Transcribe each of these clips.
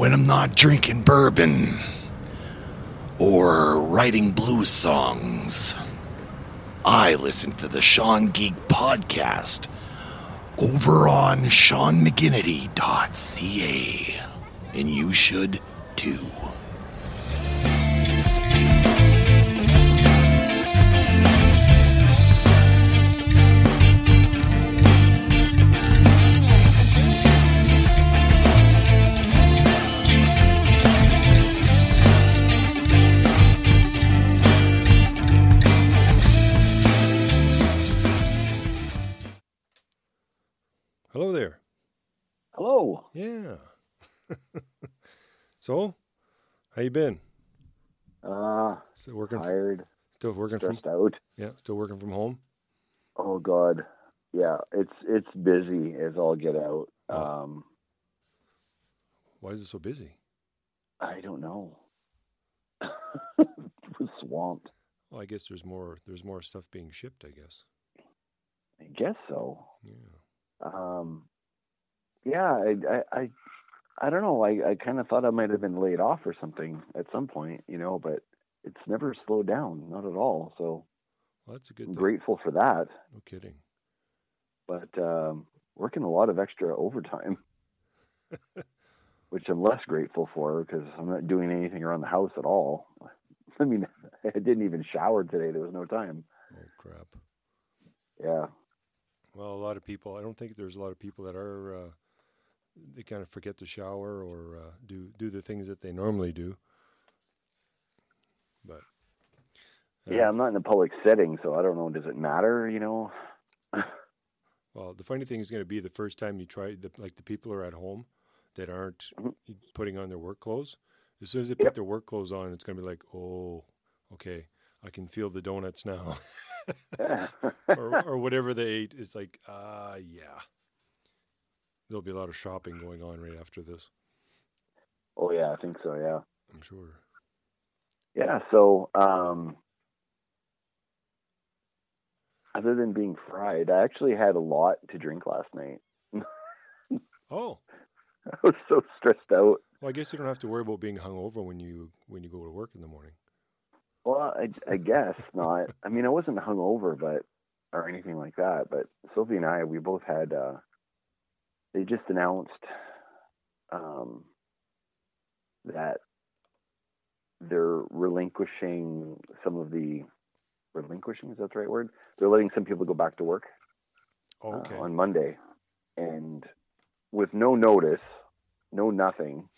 when I'm not drinking bourbon or writing blues songs, I listen to the Sean Geek podcast over on SeanMcGinnity.ca. And you should too. Yeah. so, how you been? Uh, Still working? tired, still working from? stressed out. Yeah, still working from home. Oh God. Yeah, it's it's busy as all get out. Oh. Um, Why is it so busy? I don't know. Was swamped. Well, I guess there's more. There's more stuff being shipped. I guess. I guess so. Yeah. Um, yeah, I, I, I, I don't know. I, I kind of thought I might have been laid off or something at some point, you know, but it's never slowed down, not at all. So Well, that's a good I'm thing. grateful for that. No kidding. But um, working a lot of extra overtime, which I'm less grateful for because I'm not doing anything around the house at all. I mean, I didn't even shower today. There was no time. Oh crap. Yeah. Well, a lot of people. I don't think there's a lot of people that are. Uh, they kind of forget to shower or uh, do do the things that they normally do. But uh, Yeah, I'm not in a public setting, so I don't know. Does it matter? You know? Well, the funny thing is going to be the first time you try, the, like the people are at home that aren't Mhm. putting on their work clothes. As soon as they Yep. put their work clothes on, it's going to be like, oh, okay, I can feel the donuts now, or, or whatever they ate. It's like, ah, yeah. There'll be a lot of shopping going on right after this. oh yeah, I think so. Yeah. I'm sure. Yeah. So, um, other than being fried, I actually had a lot to drink last night. Oh, I was so stressed out. well, I guess you don't have to worry about being hungover when you when you go to work in the morning. Well, I, I guess not. I mean, I wasn't hungover, but or anything like that. But Sylvie and I, we both had. Uh, they just announced um, that they're relinquishing some of the relinquishing. Is that the right word? They're letting some people go back to work Oh, uh, on Monday, and with no notice, no nothing.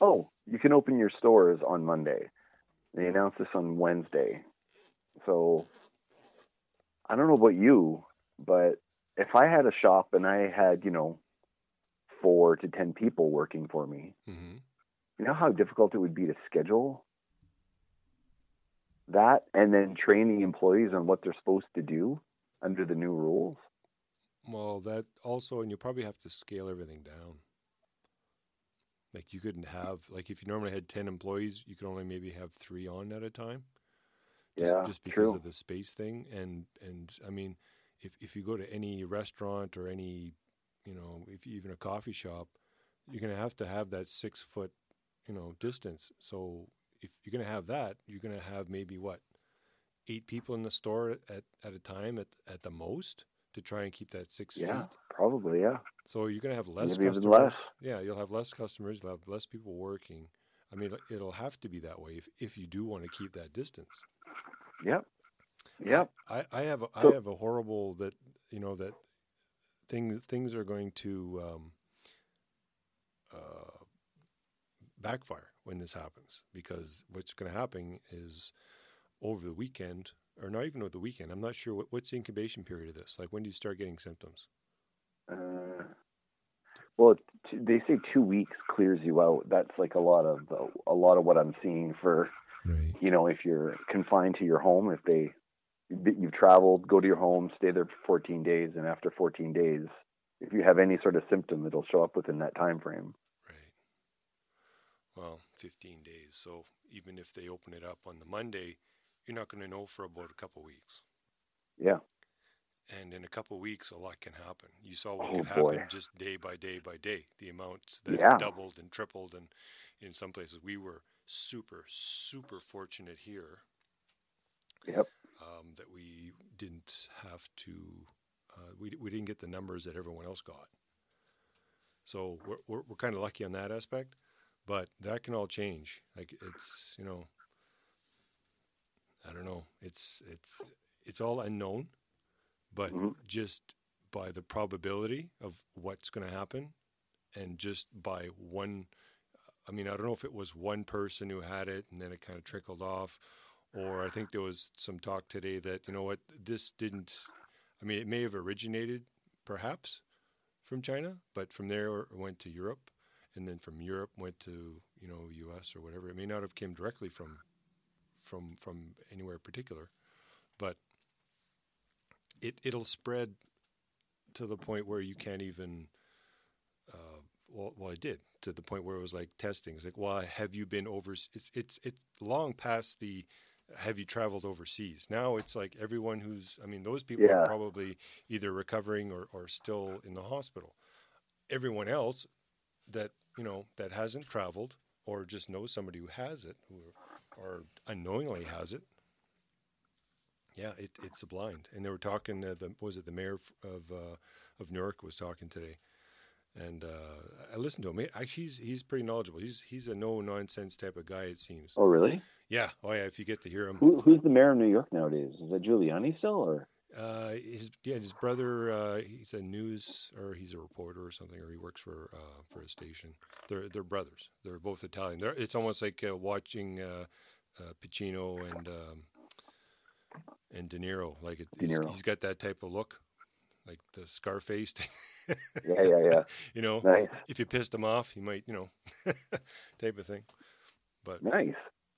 Oh, you can open your stores on Monday. They announced this on Wednesday. So I don't know about you, but if I had a shop and I had, you know, four to 10 people working for me, hmm you know how difficult it would be to schedule that and then train the employees on what they're supposed to do under the new rules? Well, that also, and you probably have to scale everything down. Like you couldn't have, like if you normally had ten employees, you could only maybe have three on at a time. Just, Yeah, just because true. of the space thing, and and I mean, if if you go to any restaurant or any, you know, if you, even a coffee shop, you're gonna have to have that six foot, you know, distance. So if you're gonna have that, you're gonna have maybe what, eight people in the store at at a time at at the most to try and keep that six Yeah, feet. probably, yeah. So you're gonna have less Maybe even less. Yeah, you'll have less customers. You'll have less people working. I mean, it'll have to be that way if, if you do want to keep that distance. Yep. Yep. I, I have a, I So- have a horrible that you know that things things are going to um, uh, backfire when this happens because what's going to happen is over the weekend or not even over the weekend. I'm not sure what, what's the incubation period of this. Like when do you start getting symptoms? Uh, well, t- they say two weeks clears you out. That's like a lot of a lot of what I'm seeing for Right. you know if you're confined to your home. If they you've traveled, go to your home, stay there for 14 days, and after 14 days, if you have any sort of symptom, it'll show up within that time frame. Right. Well, 15 days. So even if they open it up on the Monday, you're not going to know for about a couple weeks. Yeah. and in a couple of weeks, a lot can happen. You saw what Oh, could happen boy. just day by day by day. The amounts that Yeah. doubled and tripled, and in some places, we were super, super fortunate here Yep. Um, that we didn't have to. Uh, we we didn't get the numbers that everyone else got. So we're we're, we're kind of lucky on that aspect, but that can all change. Like it's you know, I don't know. It's it's it's all unknown, but Mhm. just by the probability of what's going to happen, and just by one. I mean, I don't know if it was one person who had it and then it kind of trickled off, or I think there was some talk today that you know what this didn't. I mean, it may have originated perhaps from China, but from there it went to Europe, and then from Europe went to you know U.S. or whatever. It may not have came directly from from from anywhere particular, but it it'll spread to the point where you can't even. Uh, well, well, it did to the point where it was like testing. It's like, well, have you been over? It's it's it's long past the. Have you traveled overseas? Now it's like everyone who's. I mean, those people Yeah. are probably either recovering or, or still in the hospital. Everyone else that you know that hasn't traveled or just knows somebody who has it who or unknowingly has it. Yeah, it, it's a blind, and they were talking. Uh, the was it the mayor of uh, of Newark was talking today, and uh, I listened to him. He- he's he's pretty knowledgeable. He's he's a no nonsense type of guy. It seems. Oh, really? Yeah. Oh yeah. If you get to hear him, Who, who's the mayor of New York nowadays? Is that Giuliani still, or uh, his yeah, his brother. Uh, he's a news or he's a reporter or something, or he works for uh, for a station. They're they're brothers. They're both Italian. They're, it's almost like uh, watching uh, uh, Pacino and um, and De Niro. Like it, De he's- Niro. he's got that type of look, like the Scarface. thing. yeah, yeah, yeah. you know, Nice, if you pissed him off, he might, you know, type of thing. But nice.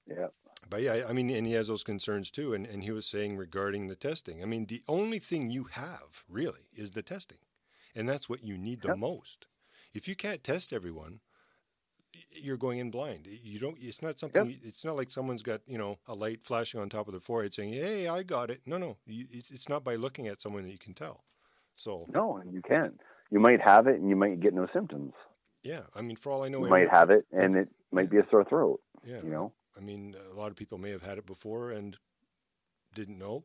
Yeah, but yeah, I mean, and he has those concerns too. And, and he was saying regarding the testing, I mean, the only thing you have really is the testing. And that's what you need the Yep. most. If you can't test everyone, you're going in blind. You don't, it's not something, you- it's not like someone's got, you know, a light flashing on top of their forehead saying, hey, I got it. No, no, you, it's not by looking at someone that you can tell. So, no, and you can. You might have it, and you might get no symptoms. yeah, I mean, for all I know, You might have it, and it might be a sore throat. yeah, You know. I mean, a lot of people may have had it before and didn't know.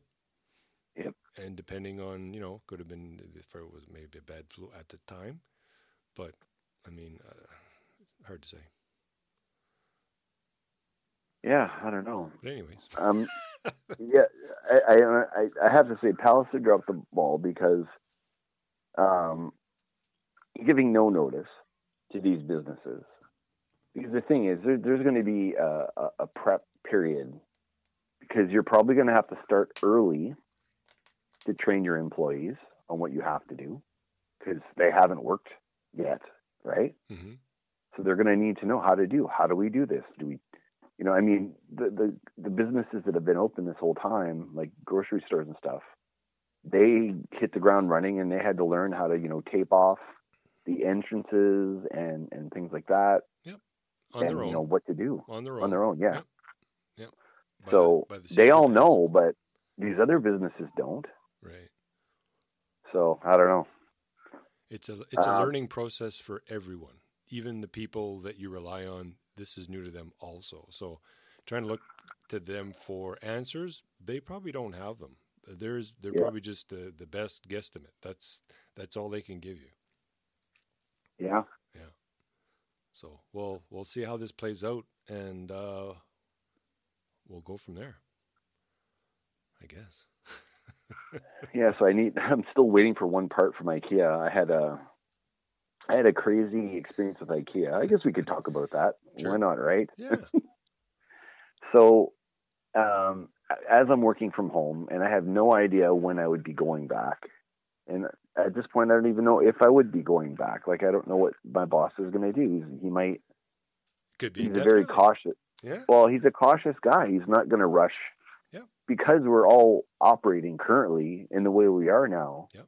Yep. And depending on, you know, could have been if it was maybe a bad flu at the time, but I mean, uh, hard to say. Yeah, I don't know. But anyways, Um, yeah, I, I I have to say, Pallister dropped the ball because um, giving no notice to these businesses. Because the thing is, there, there's going to be a, a, a prep period because you're probably going to have to start early to train your employees on what you have to do because they haven't worked yet, right? hmm So they're going to need to know how to do. How do we do this? Do we, you know, I mean, the the the businesses that have been open this whole time, like grocery stores and stuff, they hit the ground running, and they had to learn how to, you know, tape off the entrances and and things like that, on and their own, you know what to do on their own, on their own. Yeah. Yep. The- so by the they all pins. know, but these other businesses don't. right? So I don't know. It's a it's a Um, learning process for everyone, even the people that you rely on. This is new to them also. So, trying to look to them for answers, they probably don't have them. There's they're Yeah. probably just the the best guesstimate. That's that's all they can give you. Yeah. So we'll we'll see how this plays out, and uh, we'll go from there. I guess. Yeah, so I need. I'm still waiting for one part from IKEA. I had a, I had a crazy experience with IKEA. I guess we could talk about that. Sure. Why not, right? Yeah. So, um, as I'm working from home, and I have no idea when I would be going back, and at this point, I don't even know if I would be going back. Like, I don't know what my boss is going to do. He's, he might. Could be. He's a very cautious. Yeah. Well, he's a cautious guy. He's not going to rush. Yeah. Because we're all operating currently in the way we are now. Yep.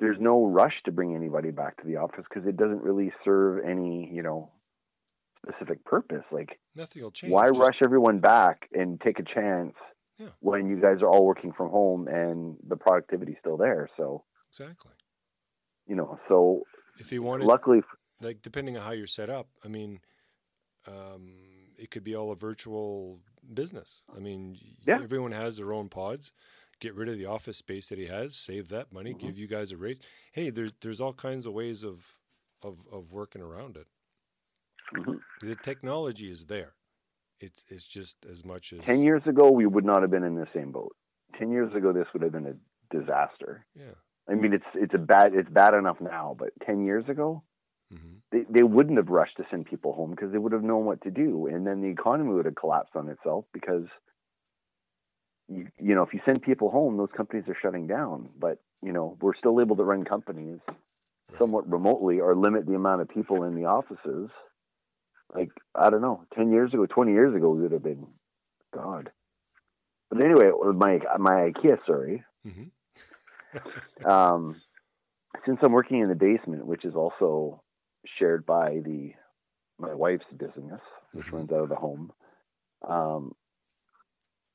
There's no rush to bring anybody back to the office because it doesn't really serve any, you know, specific purpose. Like, Nothing will change. why Just- rush everyone back and take a chance Yeah. when you guys are all working from home and the productivity's still there. So Exactly. you know, so If you wanted, luckily, like, depending on how you're set up, I mean, um, it could be all a virtual business. I mean, Yeah. everyone has their own pods. Get rid of the office space that he has, save that money, Mhm. give you guys a raise. Hey, there's there's all kinds of ways of of, of working around it. Mhm. The technology is there. It's it's just as much as ten years ago we would not have been in the same boat. Ten years ago, this would have been a disaster. Yeah. I mean, it's it's a bad it's bad enough now, but ten years ago, hmm they they wouldn't have rushed to send people home because they would have known what to do, and then the economy would have collapsed on itself because you you know if you send people home, those companies are shutting down. But you know we're still able to run companies somewhat remotely or limit the amount of people in the offices. Like I don't know, ten years ago, twenty years ago, we would have been God. But anyway, my my IKEA story. hmm Um, since I'm working in the basement, which is also shared by the my wife's business, which Mhm. runs out of the home, um,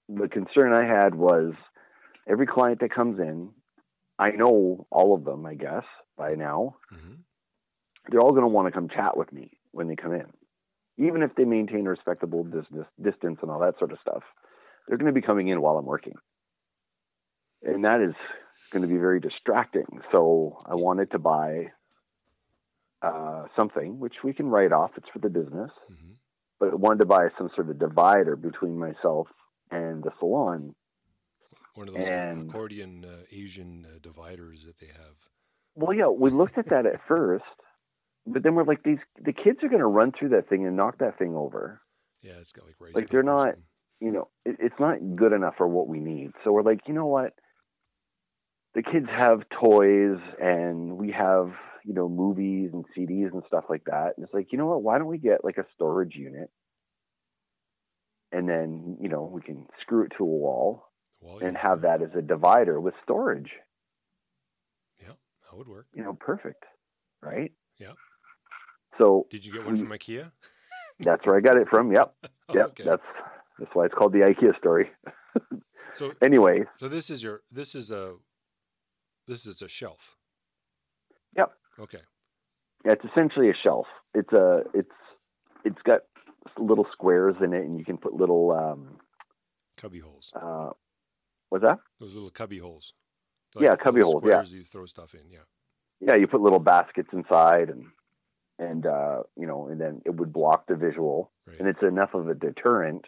the concern I had was every client that comes in, I know all of them, I guess by now. hmm They're all going to want to come chat with me when they come in, even if they maintain a respectable distance, distance and all that sort of stuff. They're going to be coming in while I'm working, and that is going to be very distracting. So I wanted to buy uh, something which we can write off. It's for the business, hmm but I wanted to buy some sort of divider between myself and the salon. One of those And- accordion uh, Asian uh, dividers that they have. Well, yeah, we looked at that at first, but then we're like, these the kids are going to run through that thing and knock that thing over. Yeah, it's got like Like, they're not- you know, it, it's not good enough for what we need. So we're like, you know what? The kids have toys and we have, you know, movies and CDs and stuff like that. And it's like, you know what? Why don't we get like a storage unit? And then, you know, we can screw it to a wall Well, and have that as a divider with storage. Yeah, that would work. You know, perfect. Right? Yeah. So Did you get one from IKEA? that's where I got it from. Yep. Oh, Yep. okay. That's that's why it's called the IKEA story. so Anyway, so this is your this is a this is a shelf. Yep. Okay. Yeah, it's essentially a shelf. It's a it's it's got little squares in it, and you can put little um Cubby holes. uh what's that? Those little cubby holes. Yeah, cubby holes, yeah. You throw stuff in. Yeah. Yeah, you put little baskets inside, and and uh you know, and then it would block the visual, Right. and it's enough of a deterrent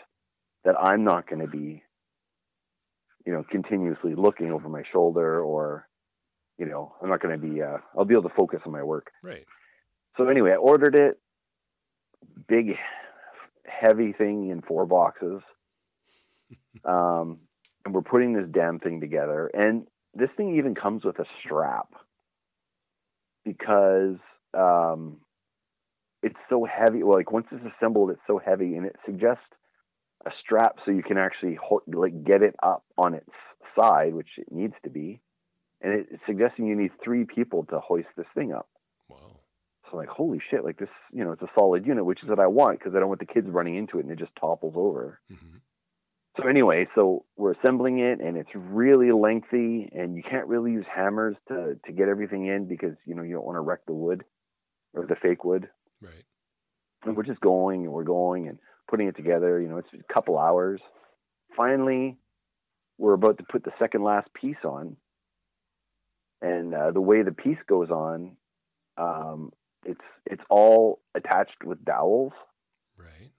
that I'm not going to be, you know, continuously looking over my shoulder, or you know, I'm not going to be. uh I'll be able to focus on my work. right. So anyway, I ordered it. Big, heavy thing in four boxes. Um, and we're putting this damn thing together. And this thing even comes with a strap because um, it's so heavy. Well, like once it's assembled, it's so heavy, and it suggests a strap so you can actually ho- like get it up on its side, which it needs to be. And it, it's suggesting you need three people to hoist this thing up. Wow. So like, holy shit, like this, you know, it's a solid unit, which is what I want because I don't want the kids running into it and it just topples over. hmm So anyway, so we're assembling it and it's really lengthy and you can't really use hammers to, to get everything in because, you know, you don't want to wreck the wood or the fake wood. Right. And we're just going and we're going and putting it together. You know, it's a couple hours. Finally, we're about to put the second last piece on. And uh, the way the piece goes on, um, it's it's all attached with dowels. Right.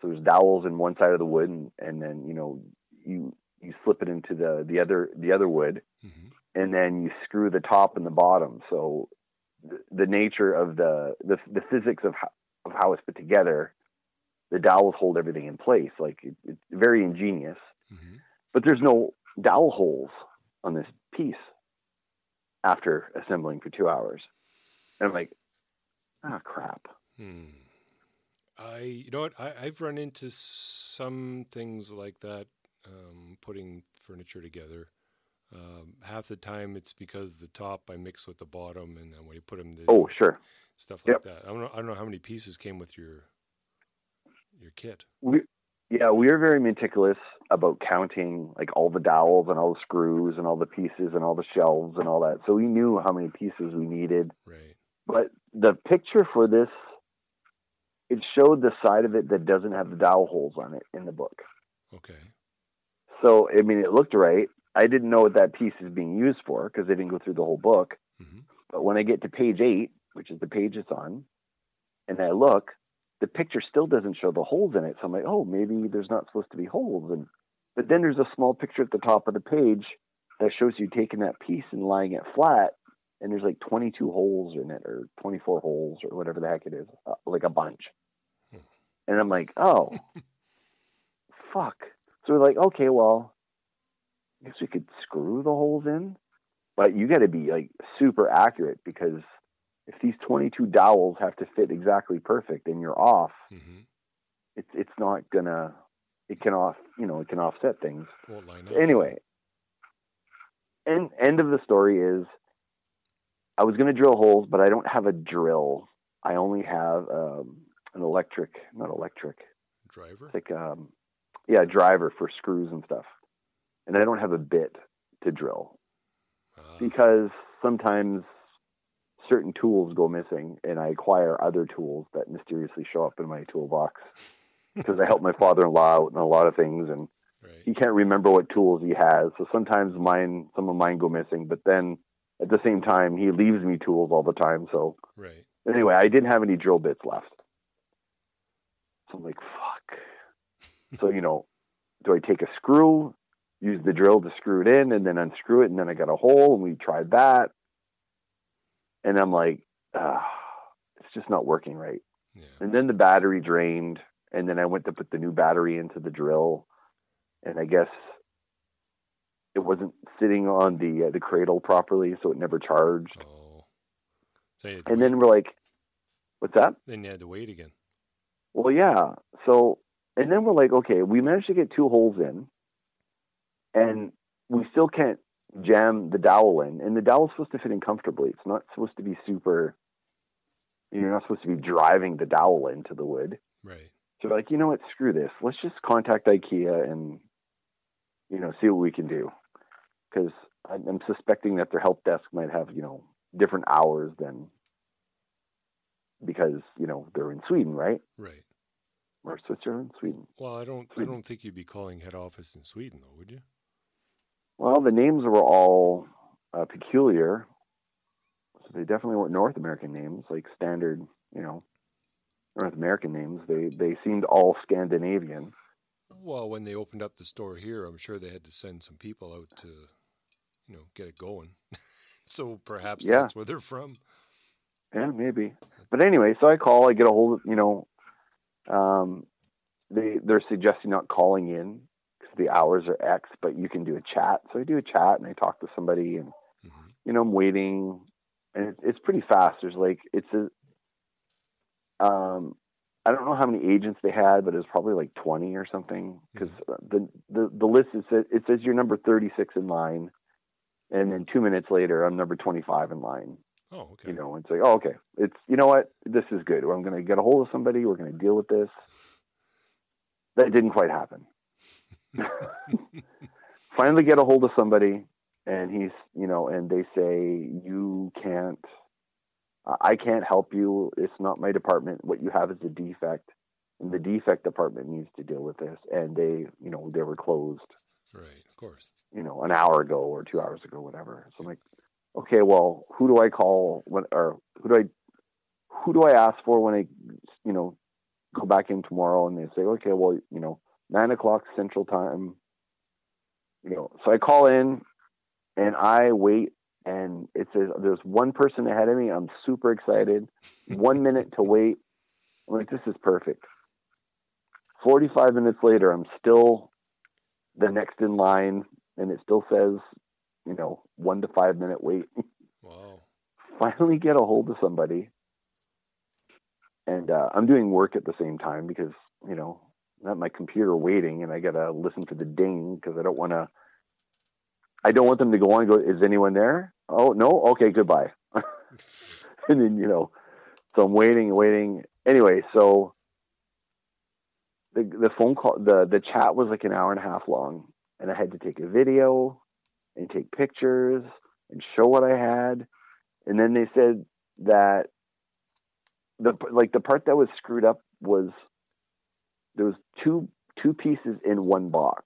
So there's dowels in one side of the wood, and, and then you know you you slip it into the the other the other wood, hmm and then you screw the top and the bottom. So the, the nature of the, the the physics of how, of how it's put together, the dowels hold everything in place. Like it, it's very ingenious, hmm but there's no dowel holes on this piece after assembling for two hours. And I'm like, ah, crap. Hmm. I, you know what? I, I've run into some things like that, um, putting furniture together. Um, half the time it's because the top I mix with the bottom, and then when you put them, the Oh, sure. stuff like Yep. that. I don't know. I don't know how many pieces came with your your kit. We, yeah, we were very meticulous about counting like all the dowels and all the screws and all the pieces and all the shelves and all that. So we knew how many pieces we needed. Right. But the picture for this, it showed the side of it that doesn't have the dowel holes on it in the book. Okay. So I mean, it looked right. I didn't know what that piece is being used for because I didn't go through the whole book. hmm But when I get to page eight, which is the page it's on, and I look, the picture still doesn't show the holes in it. So I'm like, oh, maybe there's not supposed to be holes. And but then there's a small picture at the top of the page that shows you taking that piece and lying it flat, and there's like 22 holes in it, or 24 holes, or whatever the heck it is, uh, like a bunch. Hmm. And I'm like, oh, fuck. So we're like, okay, well, I guess we could screw the holes in, but you got to be like super accurate because if these 22 dowels have to fit exactly perfect and you're off, hmm it's it's not gonna. It can off, you know, it can offset things. Up. Anyway, end end of the story is, I was gonna drill holes, but I don't have a drill. I only have um, an electric, not electric, Driver. it's like um, yeah, a driver for screws and stuff. And I don't have a bit to drill Ah, because sometimes certain tools go missing and I acquire other tools that mysteriously show up in my toolbox because I help my father-in-law out in a lot of things and right. he can't remember what tools he has. So sometimes mine, some of mine go missing, but then at the same time, he leaves me tools all the time. So Right. anyway, I didn't have any drill bits left. So I'm like, fuck. so, you know, do I take a screw, use the drill to screw it in, and then unscrew it, and then I got a hole, and we tried that. And I'm like, ah, it's just not working right. Yeah. And then the battery drained, and then I went to put the new battery into the drill, and I guess it wasn't sitting on the uh, the cradle properly, so it never charged. Oh. So you had to And wait. then we're like, "What's that?" then you had to wait again. Well, yeah. So, and then we're like, okay, we managed to get two holes in, and we still can't jam the dowel in. And the dowel's supposed to fit in comfortably. It's not supposed to be super. You're not supposed to be driving the dowel into the wood. Right. So like, you know what? Screw this. Let's just contact IKEA and, you know, see what we can do. Because I'm, suspecting that their help desk might have, you know, different hours than because you know they're in Sweden, right? Right. Or Switzerland, Sweden. Well, I don't. I don't think you'd be calling head office in Sweden, though, would you? Well, the names were all uh, peculiar. So they definitely weren't North American names, like standard, you know, North American names. They they seemed all Scandinavian. Well, when they opened up the store here, I'm sure they had to send some people out to, you know, get it going. so perhaps Yeah. that's where they're from. Yeah, maybe. But anyway, so I call, I get a hold of, you know, um, they they're suggesting not calling in the hours are X, but you can do a chat. So I do a chat and I talk to somebody, and hmm you know, I'm waiting, and it's, it's pretty fast. There's like it's a, um, I don't know how many agents they had, but it was probably like 20 or something because the, the the list is it says you're number 36 in line, and then two minutes later I'm number 25 in line Oh, okay. you know, it's like, oh, okay, it's you know what, this is good. I'm going to get a hold of somebody. We're going to deal with this. That didn't quite happen. Finally, get a hold of somebody, and he's, you know, and they say you can't. I can't help you. It's not my department. What you have is a defect, and the defect department needs to deal with this. And they, you know, they were closed right. Of course. you know, an hour ago or two hours ago, whatever. So I'm like, okay, well, who do I call when, or who do I, who do I ask for when I, you know, go back in tomorrow? And they say, okay, well, you know, nine o'clock Central Time. You know, so I call in, and I wait, and it says there's one person ahead of me. I'm super excited. one minute to wait. I'm like, this is perfect. Forty-five minutes later, I'm still the next in line and it still says, you know, one to five minute wait. Wow. Finally get a hold of somebody. And uh, I'm doing work at the same time because, you know, at my computer waiting and I got to listen for the ding because I don't want to, I don't want them to go on and go, is anyone there? Oh, no? Okay, goodbye. and then, you know, so I'm waiting and waiting. Anyway, so the the phone call the the chat was like an hour and a half long, and I had to take a video and take pictures and show what I had, and then they said that the like the part that was screwed up was there was two two pieces in one box,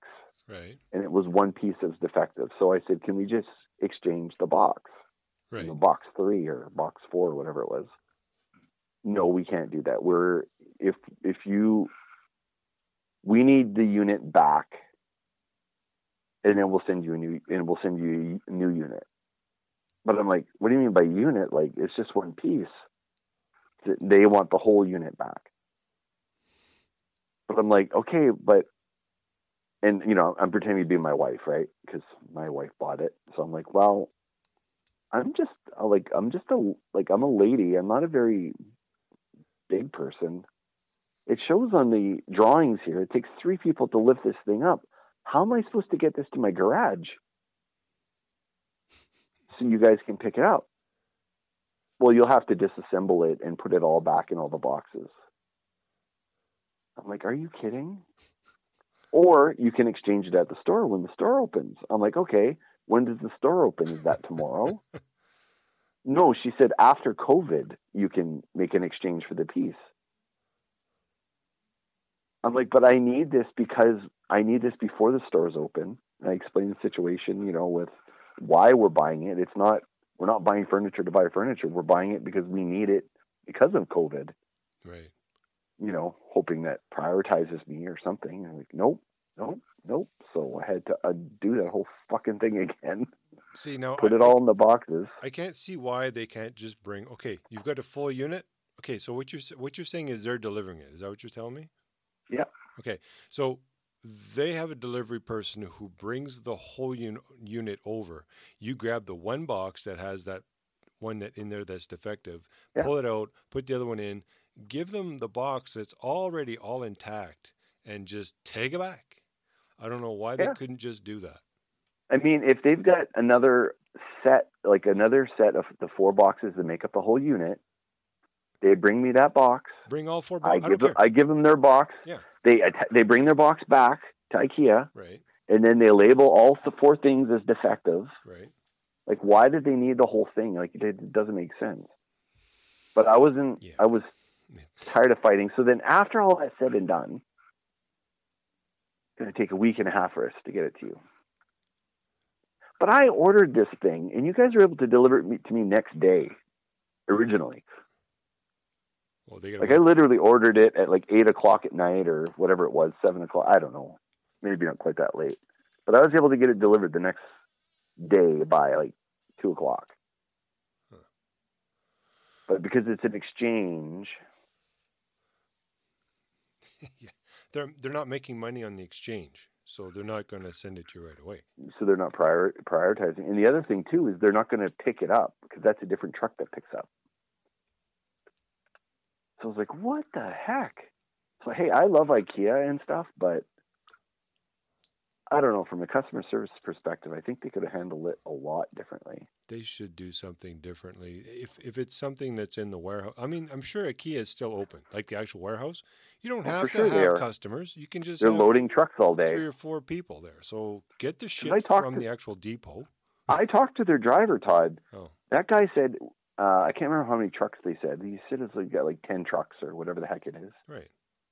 Right. and it was one piece that was defective. So I said, "Can we just exchange the box?" Right. you know, box three or box four, or whatever it was. No, we can't do that. We're if if you we need the unit back, and then we'll send you a new and we'll send you a new unit. But I'm like, what do you mean by unit? Like it's just one piece. They want the whole unit back. But I'm like, okay, but and you know, I'm pretending to be my wife, right? Because my wife bought it. So I'm like, well, I'm just uh, like I'm just a like I'm a lady. I'm not a very big person. It shows on the drawings here. It takes three people to lift this thing up. How am I supposed to get this to my garage so you guys can pick it up? Well, you'll have to disassemble it and put it all back in all the boxes. I'm like, are you kidding? Or you can exchange it at the store when the store opens. I'm like, okay, when does the store open? Is that tomorrow? no, she said after COVID, you can make an exchange for the piece. I'm like, but I need this because I need this before the stores open. And I explained the situation, you know, with why we're buying it. It's not, we're not buying furniture to buy furniture. We're buying it because we need it because of COVID, Right. you know, hoping that prioritizes me or something. And I'm like, nope, nope, nope. So I had to uh, do that whole fucking thing again. See now, put I, it all in the boxes. I can't see why they can't just bring. Okay, you've got a full unit. Okay, so what you're what you're saying is they're delivering it. Is that what you're telling me? Yeah. Okay, so they have a delivery person who brings the whole un- unit over. You grab the one box that has that one that in there that's defective, Yeah. pull it out, put the other one in, give them the box that's already all intact, and just take it back. I don't know why they couldn't just do that. I mean, if they've got another set, like another set of the four boxes that make up the whole unit, they bring me that box. Bring all four I boxes. I, give them, care. I give them their box. Yeah. They they bring their box back to IKEA, right, and then they label all the four things as defective. right. Like, why did they need the whole thing? Like, it, it doesn't make sense. But I wasn't. Yeah. I was tired of fighting. So then, after all that said and done, it's going to take a week and a half for us to get it to you. But I ordered this thing, and you guys were able to deliver it to me next day. Originally, Well, like I literally ordered it at like eight o'clock at night or whatever it was, seven o'clock. I don't know, maybe not quite that late, but I was able to get it delivered the next day by like two o'clock. Huh. But because it's an exchange, yeah. They're they're not making money on the exchange, so they're not going to send it to you right away. so they're not prior, prioritizing. And the other thing too is they're not going to pick it up because that's a different truck that picks up. So I was like, what the heck? So hey, I love IKEA and stuff, but I don't know from a customer service perspective. I think they could have handled it a lot differently. They should do something differently. If if it's something that's in the warehouse, I mean, I'm sure IKEA is still open, like the actual warehouse. You don't have to sure have customers. You can just They're loading trucks all day. three or four people there. So get the shit from to- the actual depot. I talked to their driver, Todd. Oh, That guy said, uh, I can't remember how many trucks they said. He said it's like got like ten trucks or whatever the heck it is. right.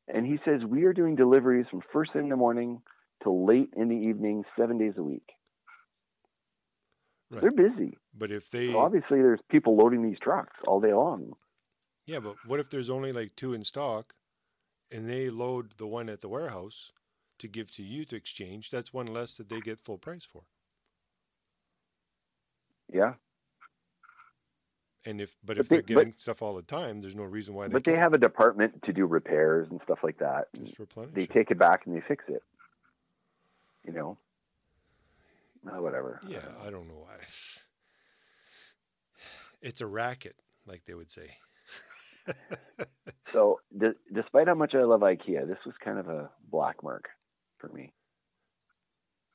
And he says we are doing deliveries from first thing in the morning till late in the evening, seven days a week. Right. They're busy. But if they, So obviously, there's people loading these trucks all day long. yeah, but what if there's only like two in stock, and they load the one at the warehouse to give to you to exchange? That's one less that they get full price for. Yeah, And if, but But if they- they're getting stuff all the time, there's no reason why they. but they can't have a department to do repairs and stuff like that. just replenish. They take it back and they fix it. You know, uh, whatever. Yeah, I don't know why. It's a racket, like they would say. So, d- despite how much I love IKEA, this was kind of a black mark for me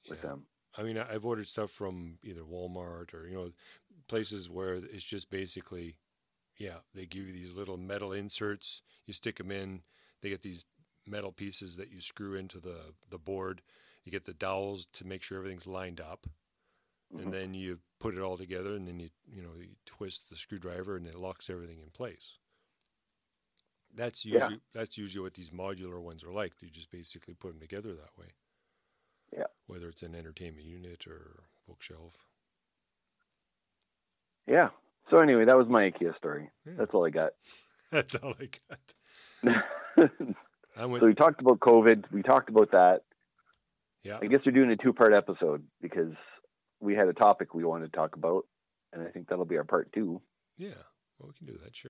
with Yeah. them. I mean, I've ordered stuff from either Walmart or you know places where it's just basically, yeah, they give you these little metal inserts. You stick them in. They get these metal pieces that you screw into the the board. You get the dowels to make sure everything's lined up, Mhm. and then you put it all together, and then you you know you twist the screwdriver, and it locks everything in place. That's Yeah. usually that's usually what these modular ones are like. You just basically put them together that way. Yeah. Whether it's an entertainment unit or bookshelf. Yeah. So anyway, that was my IKEA story. Yeah. That's all I got. That's all I got. I went. so we talked about COVID. We talked about that. yeah. I guess we're doing a two-part episode because we had a topic we wanted to talk about, and I think that'll be our part two. Yeah. Well, we can do that. Sure.